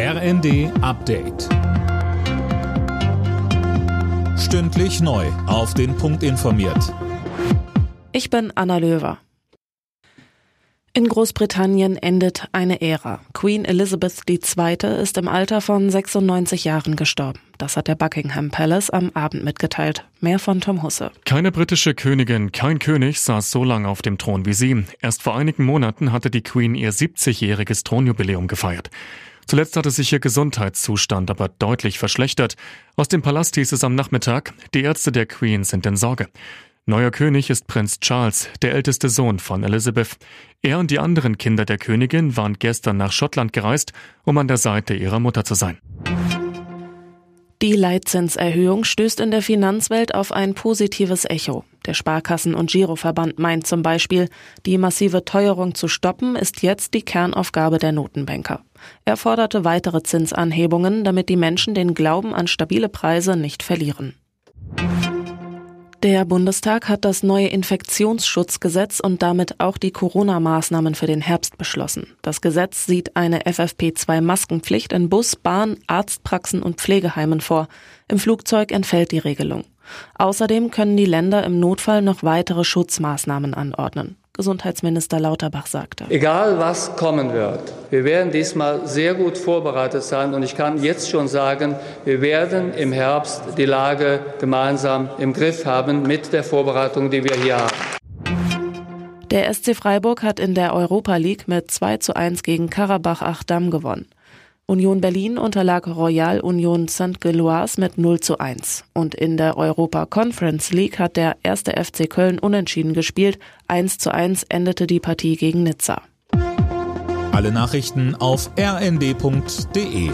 RND Update. Stündlich neu. Auf den Punkt informiert. Ich bin Anna Löwer. In Großbritannien endet eine Ära. Queen Elizabeth II. ist im Alter von 96 Jahren gestorben. Das hat der Buckingham Palace am Abend mitgeteilt. Mehr von Tom Husse. Keine britische Königin, kein König saß so lange auf dem Thron wie sie. Erst vor einigen Monaten hatte die Queen ihr 70-jähriges Thronjubiläum gefeiert. Zuletzt hatte sich ihr Gesundheitszustand aber deutlich verschlechtert. Aus dem Palast hieß es am Nachmittag, die Ärzte der Queen sind in Sorge. Neuer König ist Prinz Charles, der älteste Sohn von Elizabeth. Er und die anderen Kinder der Königin waren gestern nach Schottland gereist, um an der Seite ihrer Mutter zu sein. Die Leitzinserhöhung stößt in der Finanzwelt auf ein positives Echo. Der Sparkassen- und Giroverband meint zum Beispiel, die massive Teuerung zu stoppen ist jetzt die Kernaufgabe der Notenbanker. Er forderte weitere Zinsanhebungen, damit die Menschen den Glauben an stabile Preise nicht verlieren. Der Bundestag hat das neue Infektionsschutzgesetz und damit auch die Corona-Maßnahmen für den Herbst beschlossen. Das Gesetz sieht eine FFP2-Maskenpflicht in Bus, Bahn, Arztpraxen und Pflegeheimen vor. Im Flugzeug entfällt die Regelung. Außerdem können die Länder im Notfall noch weitere Schutzmaßnahmen anordnen. Gesundheitsminister Lauterbach sagte. Egal was kommen wird, wir werden diesmal sehr gut vorbereitet sein und ich kann jetzt schon sagen, wir werden im Herbst die Lage gemeinsam im Griff haben mit der Vorbereitung, die wir hier haben. Der SC Freiburg hat in der Europa League mit 2 zu 1 gegen Karabach Achdam gewonnen. Union Berlin unterlag Royal Union St. Gilloise mit 0 zu 1. Und in der Europa Conference League hat der erste FC Köln unentschieden gespielt. 1 zu 1 endete die Partie gegen Nizza. Alle Nachrichten auf rnd.de